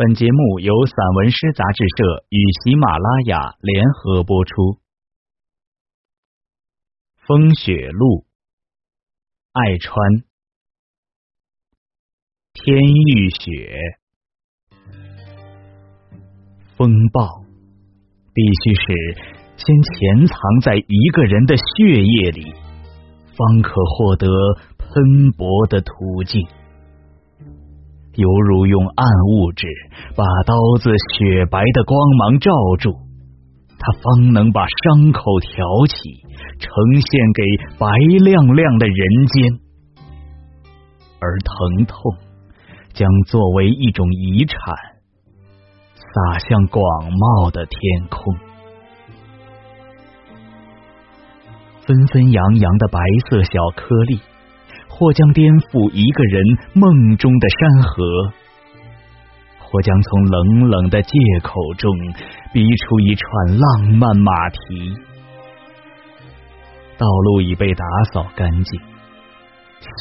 本节目由散文诗杂志社与喜马拉雅联合播出。《风雪路》，爱川。天欲雪，风暴必须是先潜藏在一个人的血液里，方可获得喷薄的途径。犹如用暗物质把刀子雪白的光芒罩住，它方能把伤口挑起，呈现给白亮亮的人间。而疼痛将作为一种遗产，洒向广袤的天空。纷纷扬扬的白色小颗粒。或将颠覆一个人梦中的山河，或将从冷冷的借口中逼出一串浪漫马蹄。道路已被打扫干净，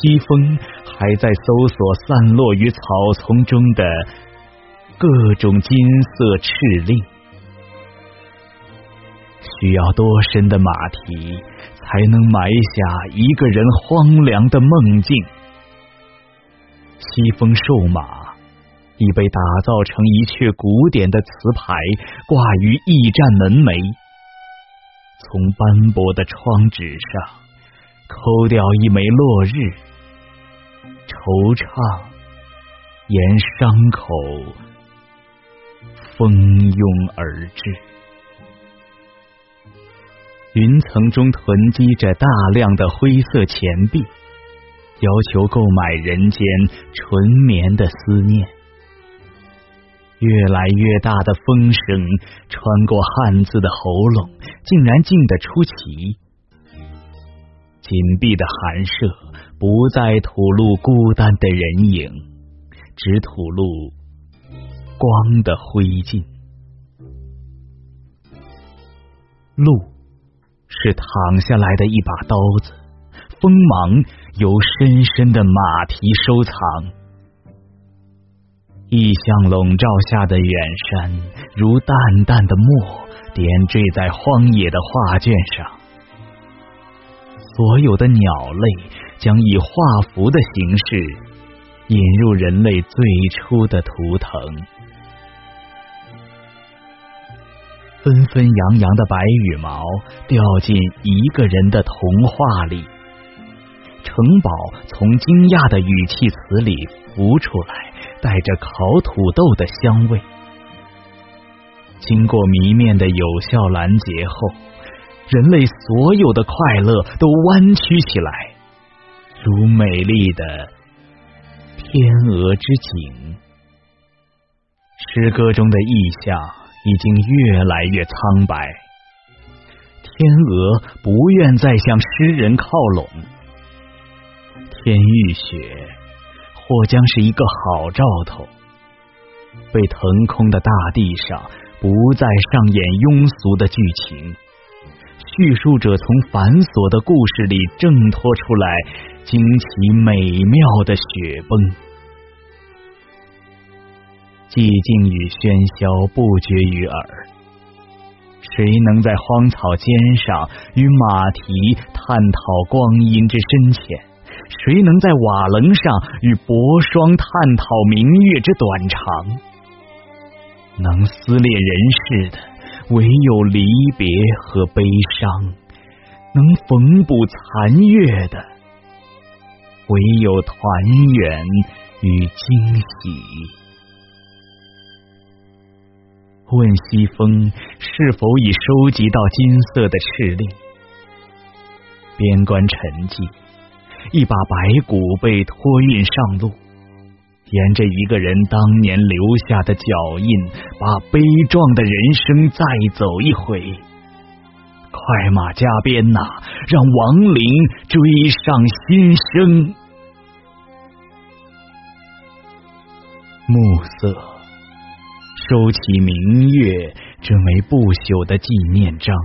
西风还在搜索散落于草丛中的各种金色敕令。需要多深的马蹄？才能埋下一个人荒凉的梦境。西风瘦马已被打造成一阙古典的词牌，挂于驿站门楣。从斑驳的窗纸上抠掉一枚落日，惆怅沿伤口蜂拥而至。云层中囤积着大量的灰色钱币，要求购买人间纯棉的思念。越来越大的风声穿过汉字的喉咙，竟然静得出奇。紧闭的寒舍不再吐露孤单的人影，只吐露光的灰烬。路。是躺下来的一把刀子，锋芒由深深的马蹄收藏。异象笼罩下的远山，如淡淡的墨，点缀在荒野的画卷上。所有的鸟类将以画符的形式引入人类最初的图腾。纷纷扬扬的白羽毛掉进一个人的童话里，城堡从惊讶的语气词里浮出来，带着烤土豆的香味。经过迷面的有效拦截后，人类所有的快乐都弯曲起来，如美丽的天鹅之景。诗歌中的意象。已经越来越苍白，天鹅不愿再向诗人靠拢。天欲雪，或将是一个好兆头。被腾空的大地上，不再上演庸俗的剧情。叙述者从繁琐的故事里挣脱出来，惊奇美妙的雪崩。寂静与喧嚣不绝于耳，谁能在荒草尖上与马蹄探讨光阴之深浅？谁能在瓦棱上与薄霜探讨明月之短长？能撕裂人世的，唯有离别和悲伤；能缝补残月的，唯有团圆与惊喜。问西风是否已收集到金色的敕令？边关沉寂，一把白骨被托运上路，沿着一个人当年留下的脚印，把悲壮的人生再走一回。快马加鞭呐，让亡灵追上新生。暮色。收起明月这枚不朽的纪念章，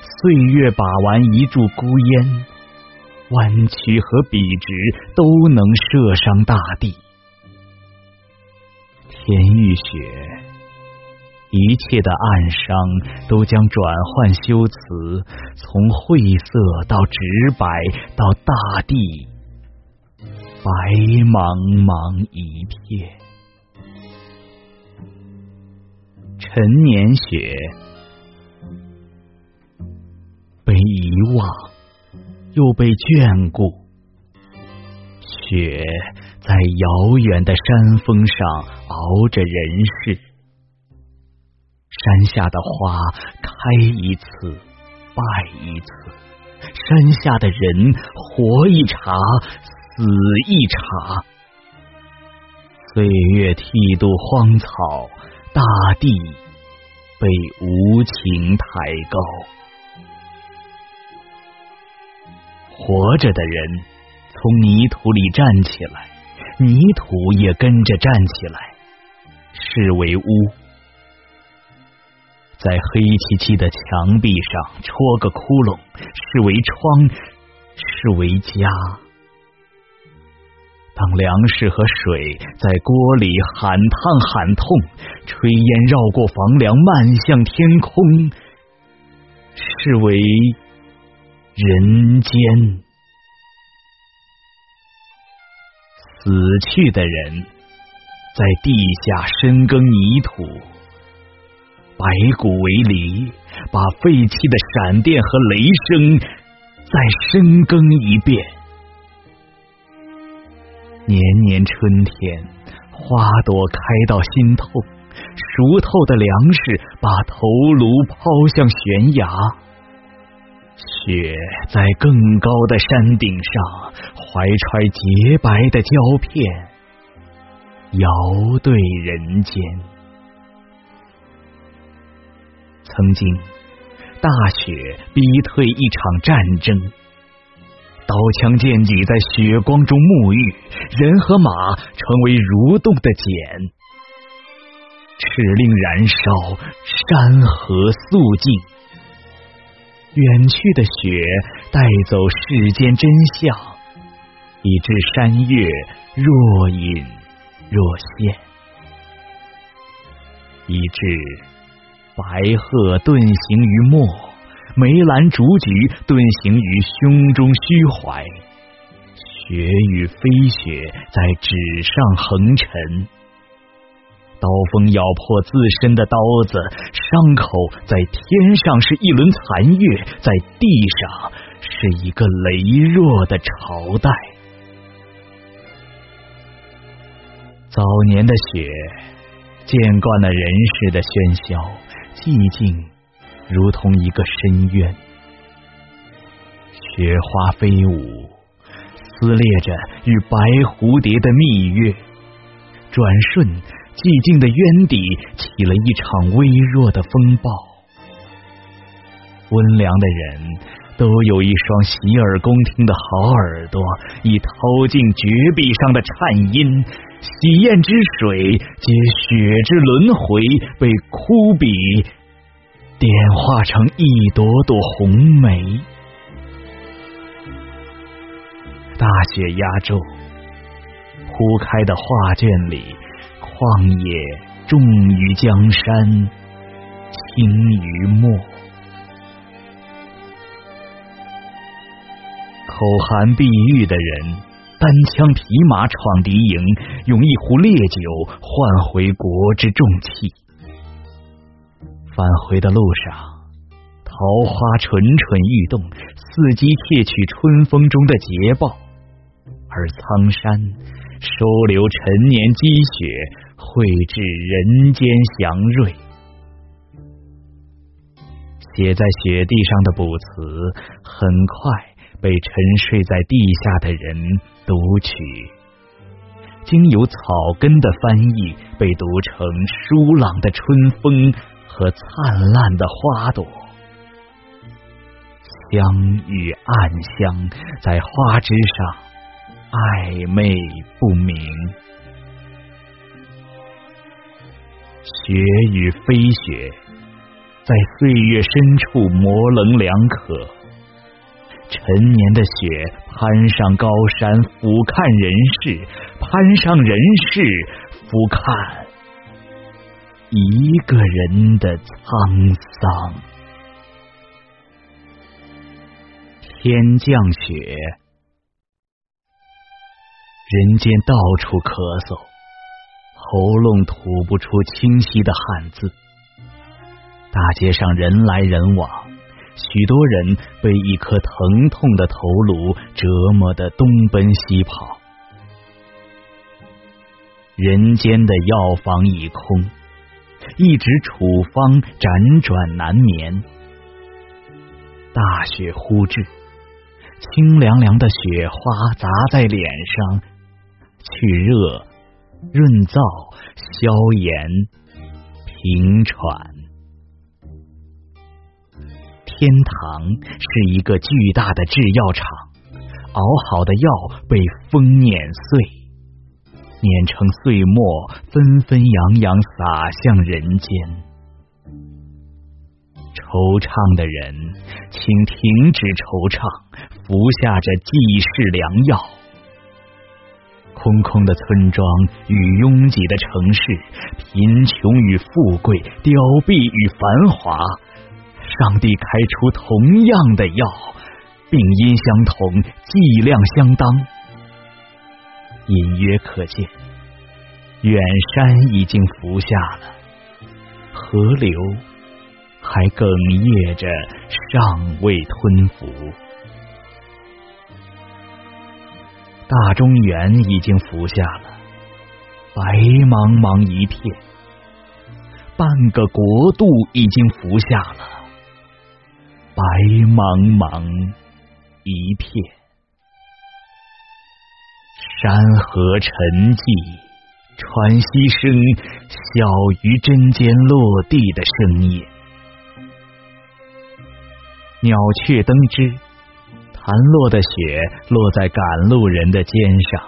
岁月把玩一柱孤烟，弯曲和笔直都能射伤大地。天欲雪，一切的暗伤都将转换修辞，从晦涩到直白，到大地白茫茫一片。陈年雪，被遗忘，又被眷顾。雪在遥远的山峰上熬着人世，山下的花开一次，败一次；山下的人活一茬，死一茬。岁月剃度荒草，大地被无情抬高。活着的人。从泥土里站起来，泥土也跟着站起来，是为屋，在黑漆漆的墙壁上戳个窟窿，是为窗，是为家。当粮食和水在锅里喊烫喊痛，炊烟绕过房梁漫向天空，是为人间。死去的人在地下深耕泥土，白骨为犁，把废弃的闪电和雷声再深耕一遍。年年春天，花朵开到心痛，熟透的粮食把头颅抛向悬崖。雪在更高的山顶上，怀揣洁白的胶片，遥对人间。曾经，大雪逼退一场战争，刀枪剑戟在血光中沐浴，人和马成为蠕动的茧，赤令燃烧，山河肃静。远去的雪带走世间真相，以致山岳若隐若现，以致白鹤遁形于墨，梅兰竹菊遁形于胸中虚怀，雪与飞雪在纸上横陈。刀锋咬破自身的刀子，伤口在天上是一轮残月，在地上是一个羸弱的朝代。早年的雪见惯了人世的喧嚣，寂静如同一个深渊。雪花飞舞，撕裂着与白蝴蝶的蜜月，转瞬。寂静的渊底起了一场微弱的风暴，温良的人都有一双洗耳恭听的好耳朵，已掏尽绝壁上的颤音，喜宴之水皆血之轮回，被枯笔点化成一朵朵红梅。大雪压轴，铺开的画卷里。旷野重于江山，轻于墨。口含碧玉的人，单枪匹马闯敌营，用一壶烈酒换回国之重器。返回的路上，桃花蠢蠢欲动，伺机窃取春风中的捷报，而苍山。收留陈年积雪，绘制人间祥瑞。写在雪地上的卜辞，很快被沉睡在地下的人读取。经由草根的翻译，被读成舒朗的春风和灿烂的花朵。香与暗香在花枝上。暧昧不明，雪与飞雪在岁月深处模棱两可。陈年的雪攀上高山，俯瞰人世；攀上人世，俯瞰一个人的沧桑。天降雪，人间到处咳嗽，喉咙吐不出清晰的汉字。大街上人来人往，许多人被一颗疼痛的头颅折磨得东奔西跑。人间的药房已空，一直处方辗转难眠。大雪忽至。清凉凉的雪花砸在脸上，去热、润燥、消炎、平喘。天堂是一个巨大的制药厂，熬好的药被风碾碎，碾成碎末，纷纷扬扬洒向人间。惆怅的人，请停止惆怅，服下这济世良药。空空的村庄与拥挤的城市，贫穷与富贵，凋敝与繁华，上帝开出同样的药，病因相同，剂量相当。隐约可见，远山已经服下了，河流。还哽咽着，尚未吞服。大中原已经服下了，白茫茫一片；半个国度已经服下了，白茫茫一片。山河沉寂，喘息声，小于针尖落地的声音。鸟雀登枝，弹落的雪落在赶路人的肩上。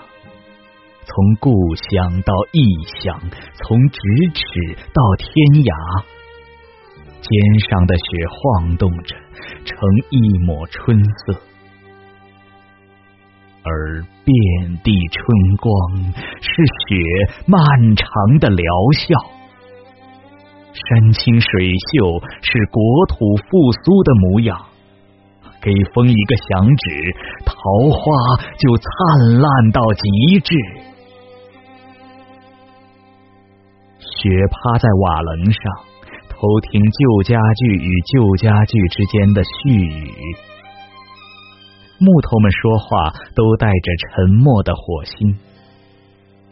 从故乡到异乡，从咫尺到天涯，肩上的雪晃动着，成一抹春色。而遍地春光，是雪漫长的疗效。山清水秀，是国土复苏的模样。给风一个响指，桃花就灿烂到极致。雪趴在瓦棱上，偷听旧家具与旧家具之间的絮语。木头们说话都带着沉默的火星。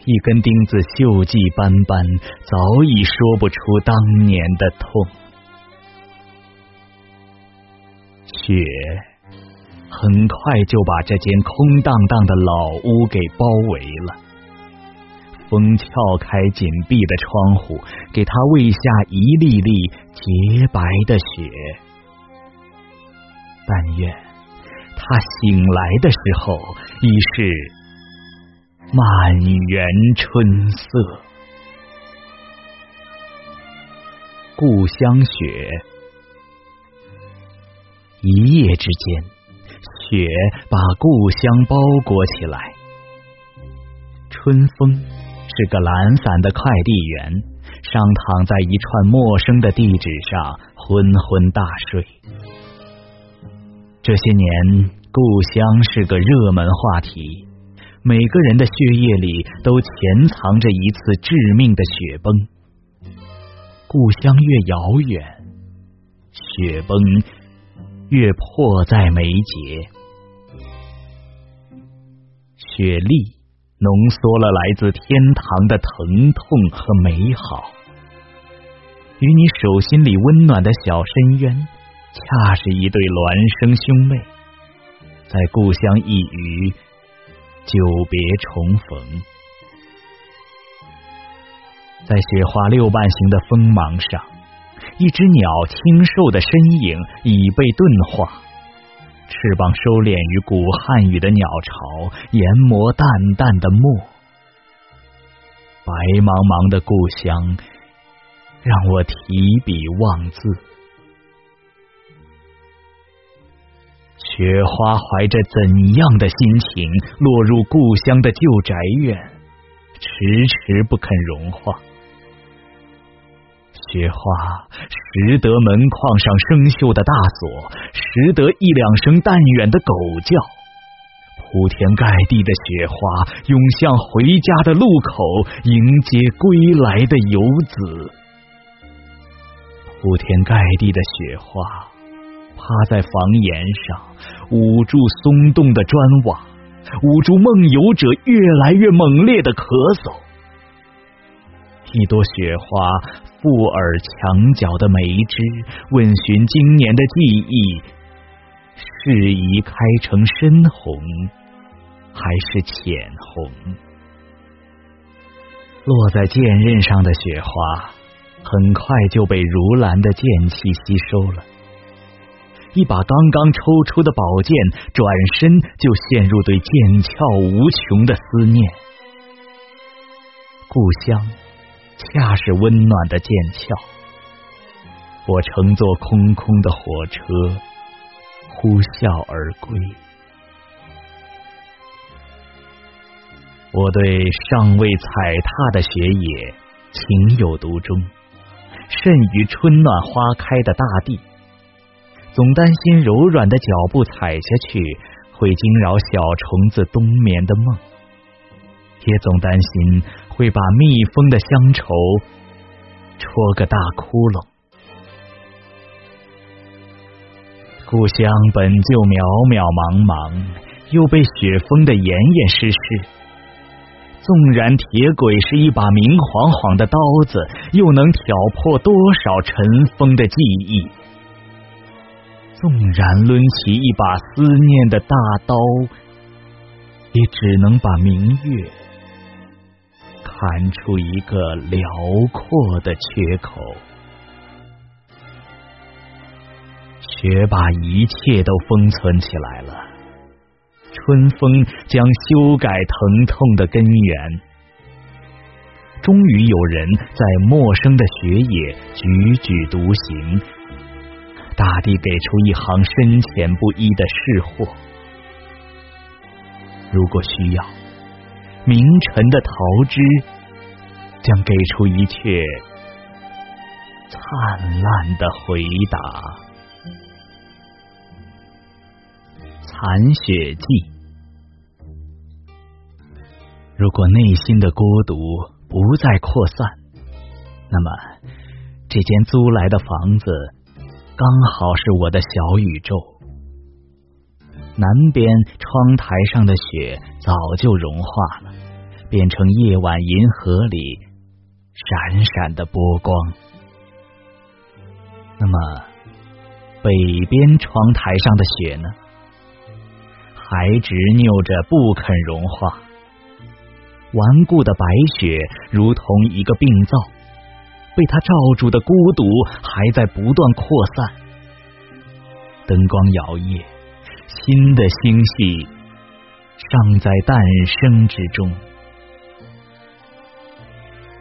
一根钉子锈迹斑斑，早已说不出当年的痛。雪很快就把这间空荡荡的老屋给包围了。风撬开紧闭的窗户，给他喂下一粒粒洁白的雪。但愿他醒来的时候，已是。满园春色，故乡雪。一夜之间，雪把故乡包裹起来。春风是个懒散的快递员，上躺在一串陌生的地址上，昏昏大睡。这些年，故乡是个热门话题。每个人的血液里都潜藏着一次致命的雪崩。故乡越遥远，雪崩越迫在眉睫。雪粒浓缩了来自天堂的疼痛和美好，与你手心里温暖的小深渊，恰是一对孪生兄妹，在故乡一隅。久别重逢，在雪花六瓣形的锋芒上，一只鸟清瘦的身影已被钝化，翅膀收敛于古汉语的鸟巢，研磨淡淡的墨。白茫茫的故乡，让我提笔忘字。雪花怀着怎样的心情落入故乡的旧宅院，迟迟不肯融化。雪花识得门框上生锈的大锁，识得一两声淡远的狗叫。铺天盖地的雪花涌向回家的路口，迎接归来的游子。铺天盖地的雪花趴在房檐上，捂住松动的砖瓦，捂住梦游者越来越猛烈的咳嗽。一朵雪花附耳墙角的梅枝，问询今年的记忆，适宜开成深红还是浅红？落在剑刃上的雪花，很快就被如兰的剑气吸收了。一把刚刚抽出的宝剑，转身就陷入对剑鞘无穷的思念。故乡。恰是温暖的剑鞘，我乘坐空空的火车，呼啸而归。我对尚未踩踏的雪野情有独钟，甚于春暖花开的大地。总担心柔软的脚步踩下去会惊扰小虫子冬眠的梦，也总担心。会把蜜蜂的乡愁戳个大窟窿。故乡本就渺渺茫茫，又被雪封得严严实实。纵然铁轨是一把明晃晃的刀子，又能挑破多少尘封的记忆？纵然抡起一把思念的大刀，也只能把明月。弹出一个辽阔的缺口，雪把一切都封存起来了。春风将修改疼痛的根源。终于有人在陌生的雪野踽踽独行，大地给出一行深浅不一的释惑。如果需要。明晨的桃枝将给出一切灿烂的回答。残雪记。如果内心的孤独不再扩散，那么这间租来的房子刚好是我的小宇宙。南边窗台上的雪早就融化了。变成夜晚银河里闪闪的波光。那么，北边窗台上的雪呢？还执拗着不肯融化。顽固的白雪如同一个病灶，被它罩住的孤独还在不断扩散。灯光摇曳，新的星系尚在诞生之中。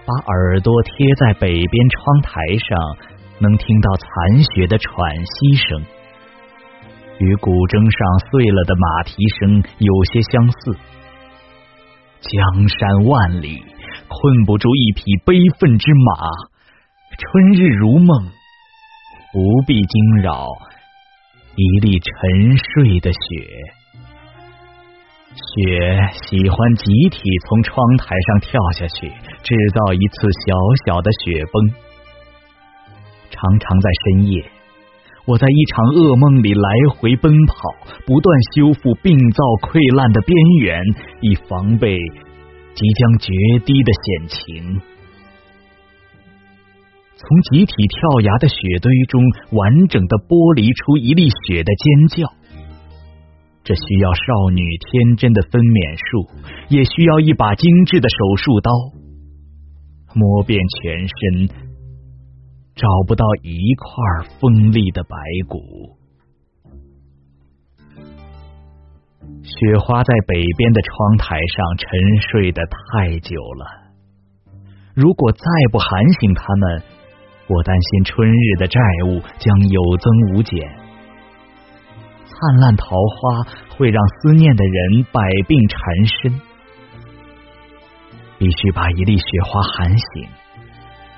把耳朵贴在北边窗台上，能听到残雪的喘息声，与古筝上碎了的马蹄声有些相似。江山万里，困不住一匹悲愤之马。春日如梦，不必惊扰一粒沉睡的雪。雪喜欢集体从窗台上跳下去，制造一次小小的雪崩。常常在深夜，我在一场噩梦里来回奔跑，不断修复病灶溃烂的边缘，以防备即将决堤的险情。从集体跳崖的雪堆中，完整的剥离出一粒雪的尖叫。这需要少女天真的分娩术，也需要一把精致的手术刀。摸遍全身，找不到一块锋利的白骨。雪花在北边的窗台上沉睡的太久了，如果再不喊醒他们，我担心春日的债务将有增无减。灿烂桃花会让思念的人百病缠身，必须把一粒雪花喊醒，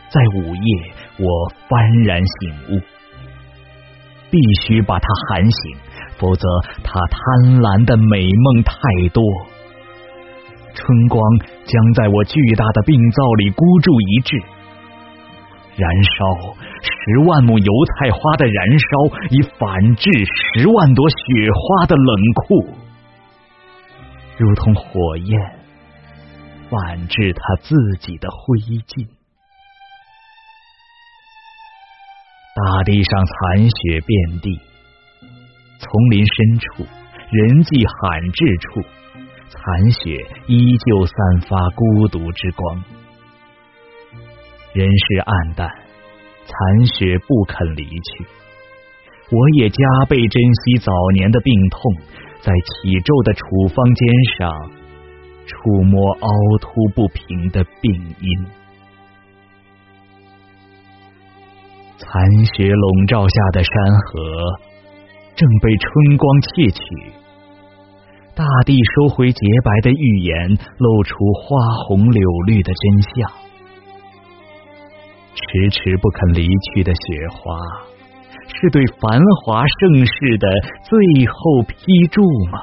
在午夜，我幡然醒悟，必须把它喊醒，否则它贪婪的美梦太多，春光将在我巨大的病灶里孤注一掷，燃烧十万亩油菜花的燃烧，以反制十万朵雪花的冷酷，如同火焰反制他自己的灰烬。大地上残雪遍地，丛林深处，人迹罕至处，残雪依旧散发孤独之光。人世暗淡，残雪不肯离去。我也加倍珍惜早年的病痛，在起皱的处方笺上触摸凹凸不平的病因。残雪笼罩下的山河正被春光窃取，大地收回洁白的预言，露出花红柳绿的真相。迟迟不肯离去的雪花，是对繁华盛世的最后批注吗？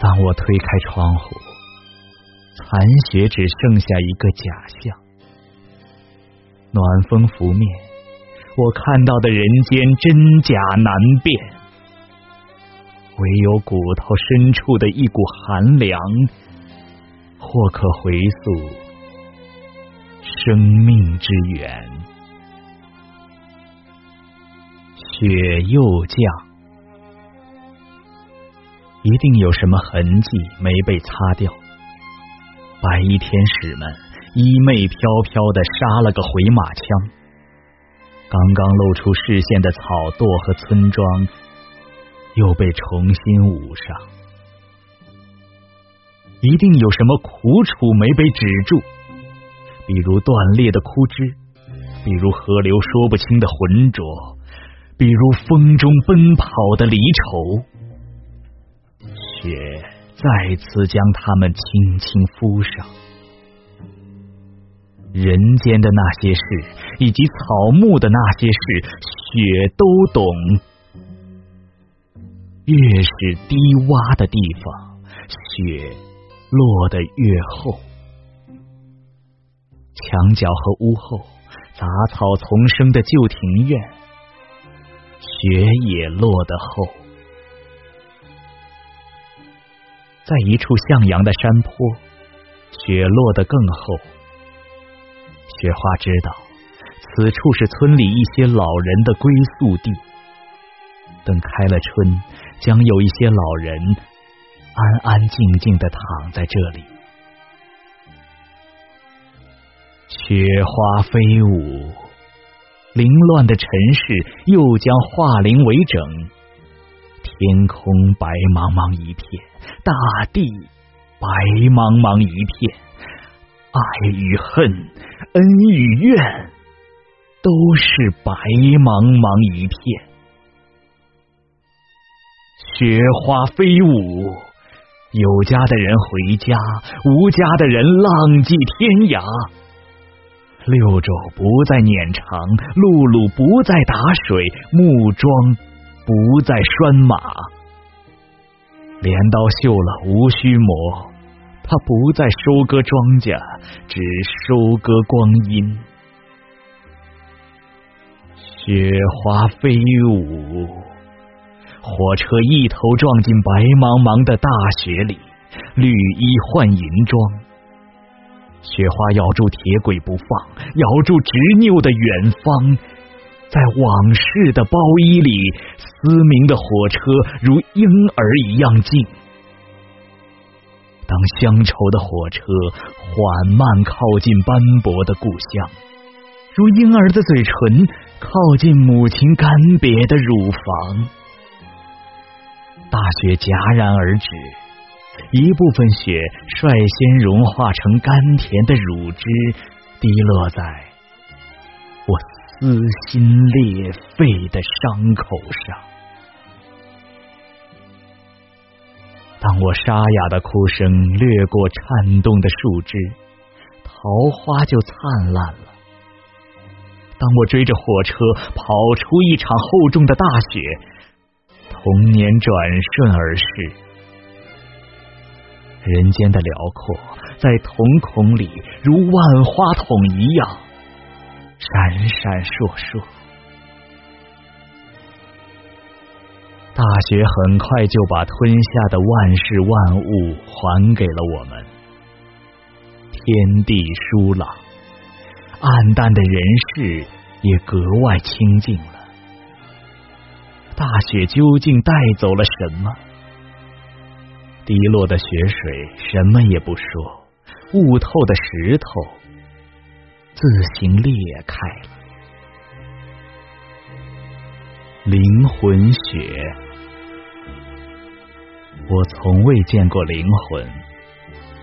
当我推开窗户，残雪只剩下一个假象。暖风拂面，我看到的人间真假难辨，唯有骨头深处的一股寒凉，或可回溯生命之源。雪又降，一定有什么痕迹没被擦掉。白衣天使们。衣袂飘飘的杀了个回马枪，刚刚露出视线的草垛和村庄又被重新捂上。一定有什么苦楚没被止住，比如断裂的枯枝，比如河流说不清的浑浊，比如风中奔跑的离愁。雪再次将它们轻轻敷上。人间的那些事，以及草木的那些事，雪都懂。越是低洼的地方，雪落得越厚。墙角和屋后，杂草丛生的旧庭院，雪也落得厚。在一处向阳的山坡，雪落得更厚。雪花知道，此处是村里一些老人的归宿地。等开了春，将有一些老人安安静静的躺在这里。雪花飞舞，凌乱的尘世又将化零为整。天空白茫茫一片，大地白茫茫一片，爱与恨。恩与怨都是白茫茫一片，雪花飞舞，有家的人回家，无家的人浪迹天涯。六轴不再撵长，辘辘不再打水，木桩不再拴马，镰刀锈了无需磨。他不再收割庄稼，只收割光阴。雪花飞舞，火车一头撞进白茫茫的大雪里，绿衣换银装。雪花咬住铁轨不放，咬住执拗的远方，在往事的包衣里，嘶鸣的火车如婴儿一样静。当乡愁的火车缓慢靠近斑驳的故乡，如婴儿的嘴唇靠近母亲干瘪的乳房，大雪戛然而止，一部分雪率先融化成甘甜的乳汁，滴落在我撕心裂肺的伤口上。当我沙哑的哭声掠过颤动的树枝，桃花就灿烂了。当我追着火车跑出一场厚重的大雪，童年转瞬而逝，人间的辽阔在瞳孔里如万花筒一样闪闪烁烁。大雪很快就把吞下的万事万物还给了我们，天地舒朗，暗淡的人世也格外清静了。大雪究竟带走了什么？滴落的雪水什么也不说，悟透的石头自行裂开了。灵魂雪。我从未见过灵魂，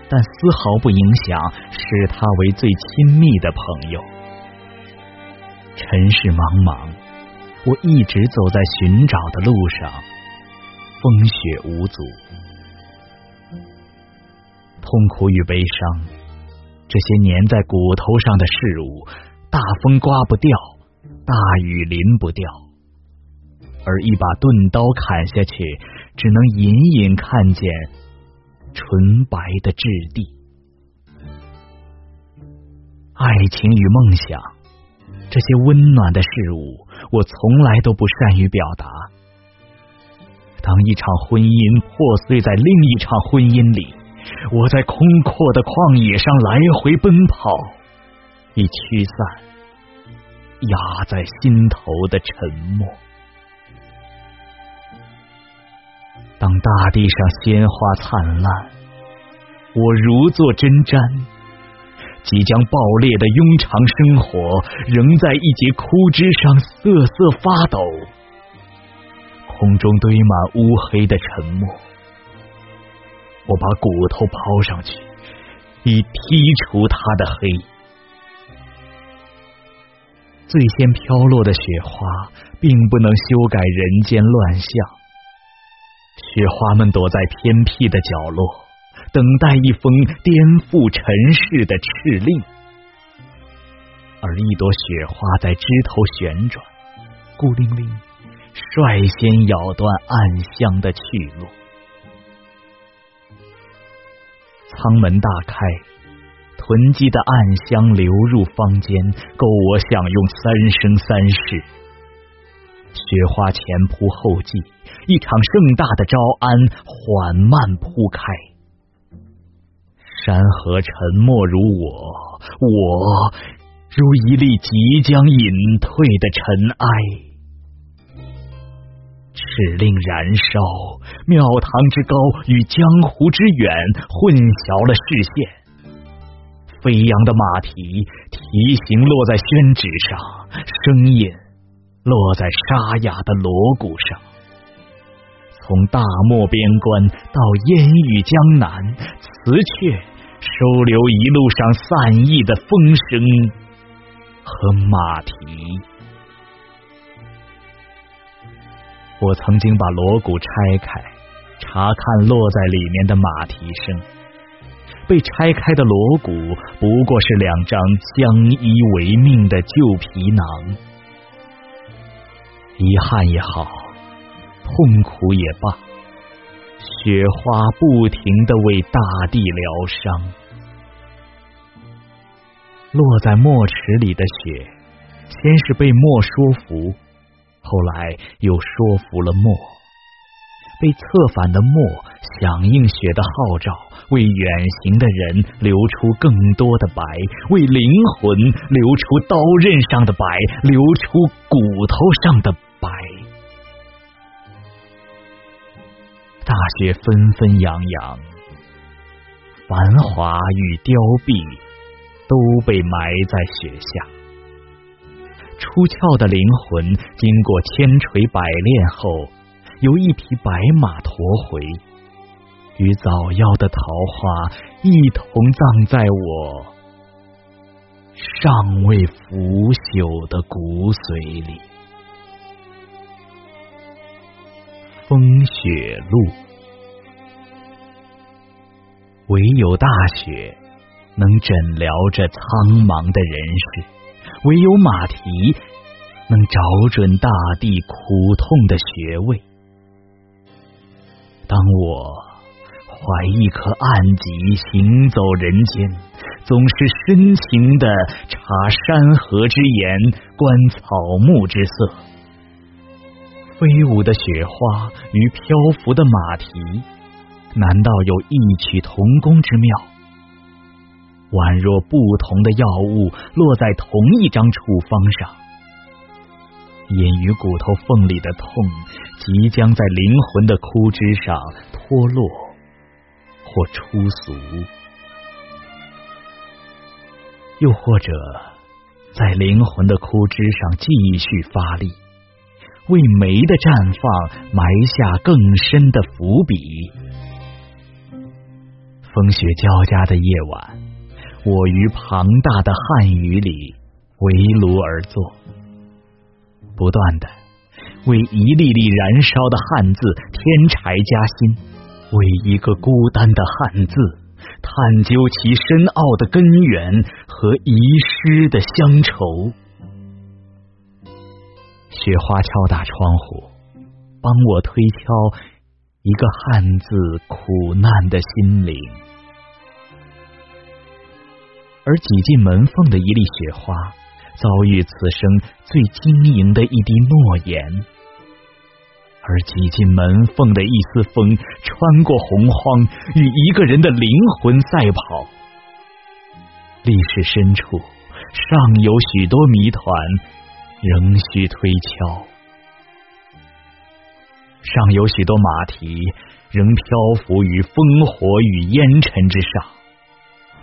但丝毫不影响视他为最亲密的朋友。尘世茫茫，我一直走在寻找的路上，风雪无阻，痛苦与悲伤，这些粘在骨头上的事物，大风刮不掉，大雨淋不掉，而一把钝刀砍下去。只能隐隐看见纯白的质地，爱情与梦想这些温暖的事物，我从来都不善于表达。当一场婚姻破碎在另一场婚姻里，我在空阔的旷野上来回奔跑，以驱散压在心头的沉默。当大地上鲜花灿烂，我如坐针毡，即将爆裂的庸常生活，仍在一节枯枝上瑟瑟发抖。空中堆满乌黑的沉默，我把骨头抛上去，以剔除它的黑。最先飘落的雪花，并不能修改人间乱象。雪花们躲在偏僻的角落，等待一封颠覆尘世的敕令。而一朵雪花在枝头旋转，孤零零，率先咬断暗香的去路。舱门大开，囤积的暗香流入房间，够我享用三生三世。雪花前仆后继，一场盛大的招安缓慢铺开。山河沉默如我，我如一粒即将隐退的尘埃。敕令燃烧，庙堂之高与江湖之远混淆了视线。飞扬的马蹄蹄形落在宣纸上，声音。落在沙哑的锣鼓上，从大漠边关到烟雨江南，词却收留一路上散逸的风声和马蹄。我曾经把锣鼓拆开，查看落在里面的马蹄声。被拆开的锣鼓不过是两张相依为命的旧皮囊。遗憾也好，痛苦也罢，雪花不停的为大地疗伤。落在墨池里的雪，先是被墨说服，后来又说服了墨。被策反的墨响应雪的号召，为远行的人留出更多的白，为灵魂留出刀刃上的白，留出骨头上的。白，大雪纷纷扬扬，繁华与凋敝都被埋在雪下。出窍的灵魂经过千锤百炼后，由一匹白马驮回，与早夭的桃花一同葬在我尚未腐朽的骨髓里。风雪路，唯有大雪能诊疗这苍茫的人世，唯有马蹄能找准大地苦痛的穴位。当我怀一颗暗疾行走人间，总是深情的察山河之颜，观草木之色。飞舞的雪花与漂浮的马蹄，难道有异曲同工之妙？宛若不同的药物落在同一张处方上，隐于骨头缝里的痛，即将在灵魂的枯枝上脱落或出俗，又或者在灵魂的枯枝上继续发力，为梅的绽放埋下更深的伏笔。风雪交加的夜晚。我于庞大的汉语里围炉而坐，不断的为一粒粒燃烧的汉字添柴加薪，为一个孤单的汉字探究其深奥的根源和遗失的乡愁。雪花敲打窗户，帮我推敲一个汉字苦难的心灵。而挤进门缝的一粒雪花，遭遇此生最晶莹的一滴诺言；而挤进门缝的一丝风，穿过洪荒，与一个人的灵魂赛跑。历史深处，尚有许多谜团仍需推敲，尚有许多马蹄仍漂浮于烽火与烟尘之上。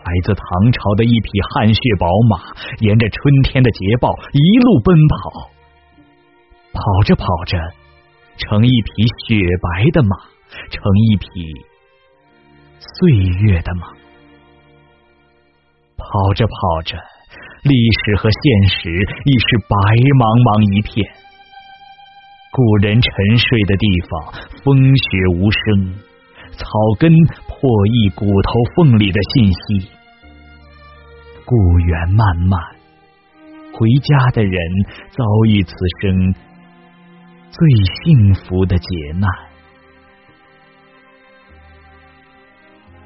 来自唐朝的一匹汗血宝马，沿着春天的捷报一路奔跑，跑着跑着，成一匹雪白的马，成一匹岁月的马。跑着跑着，历史和现实已是白茫茫一片。古人沉睡的地方，风雪无声，草根破译骨头缝里的信息。故园漫漫，回家的人遭遇此生最幸福的劫难。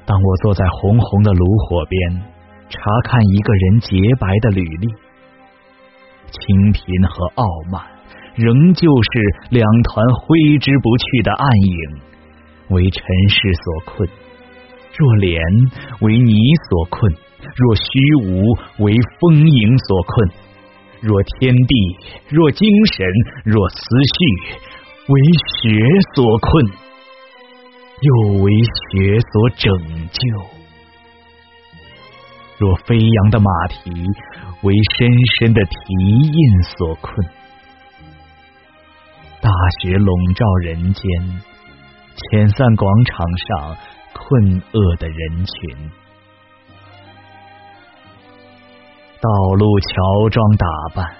当我坐在红红的炉火边，查看一个人洁白的履历，清贫和傲慢，仍旧是两团挥之不去的暗影，为尘世所困；若莲为你所困。若虚无为丰盈所困，若天地，若精神，若思绪为血所困，又为血所拯救。若飞扬的马蹄为深深的蹄印所困，大雪笼罩人间，遣散广场上困厄的人群。道路乔装打扮，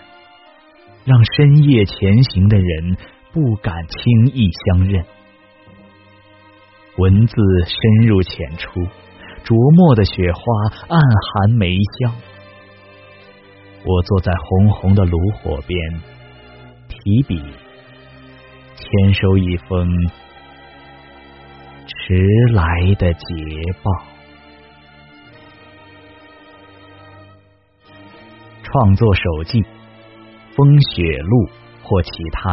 让深夜前行的人不敢轻易相认。文字深入浅出，琢磨的雪花暗含梅香。我坐在红红的炉火边，提笔签收一封迟来的捷报。创作手记《风雪录》或其他，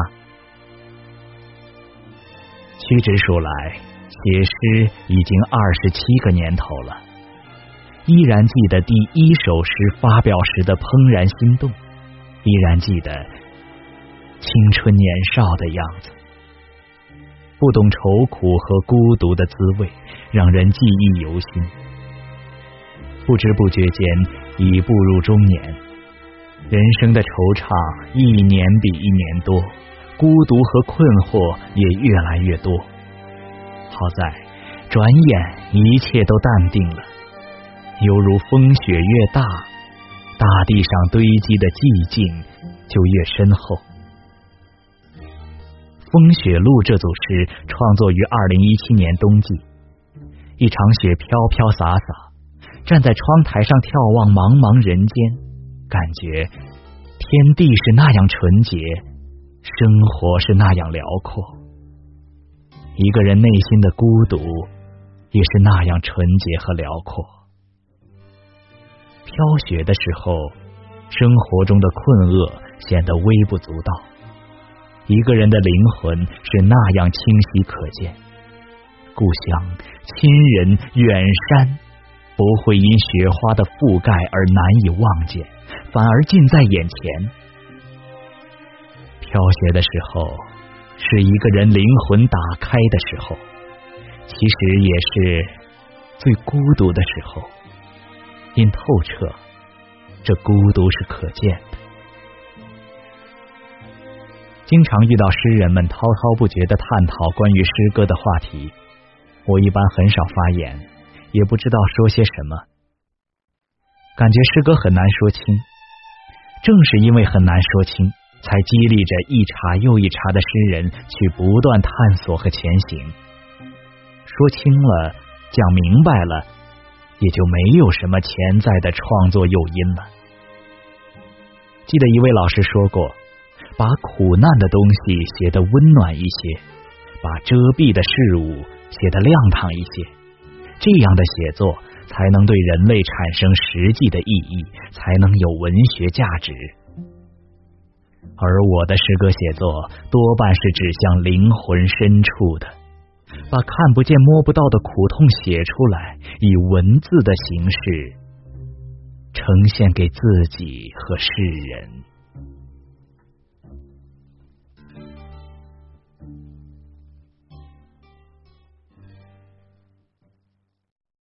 屈指数来，写诗已经二十七个年头了。依然记得第一首诗发表时的怦然心动，依然记得青春年少的样子。不懂愁苦和孤独的滋味，让人记忆犹新。不知不觉间，已步入中年。人生的惆怅一年比一年多，孤独和困惑也越来越多。好在转眼一切都淡定了，犹如风雪越大，大地上堆积的寂静就越深厚。《风雪录》这组诗创作于二零一七年冬季，一场雪飘飘洒洒，站在窗台上眺望茫茫人间，感觉天地是那样纯洁，生活是那样辽阔。一个人内心的孤独也是那样纯洁和辽阔。飘雪的时候，生活中的困厄显得微不足道。一个人的灵魂是那样清晰可见，故乡、亲人、远山，不会因雪花的覆盖而难以望见，反而近在眼前。飘雪的时候，是一个人灵魂打开的时候，其实也是最孤独的时候。因透彻，这孤独是可见的。经常遇到诗人们滔滔不绝的探讨关于诗歌的话题，我一般很少发言，也不知道说些什么。感觉诗歌很难说清，正是因为很难说清，才激励着一茬又一茬的诗人去不断探索和前行。说清了，讲明白了，也就没有什么潜在的创作诱因了。记得一位老师说过。把苦难的东西写得温暖一些，把遮蔽的事物写得亮堂一些，这样的写作才能对人类产生实际的意义，才能有文学价值。而我的诗歌写作多半是指向灵魂深处的，把看不见摸不到的苦痛写出来，以文字的形式呈现给自己和世人。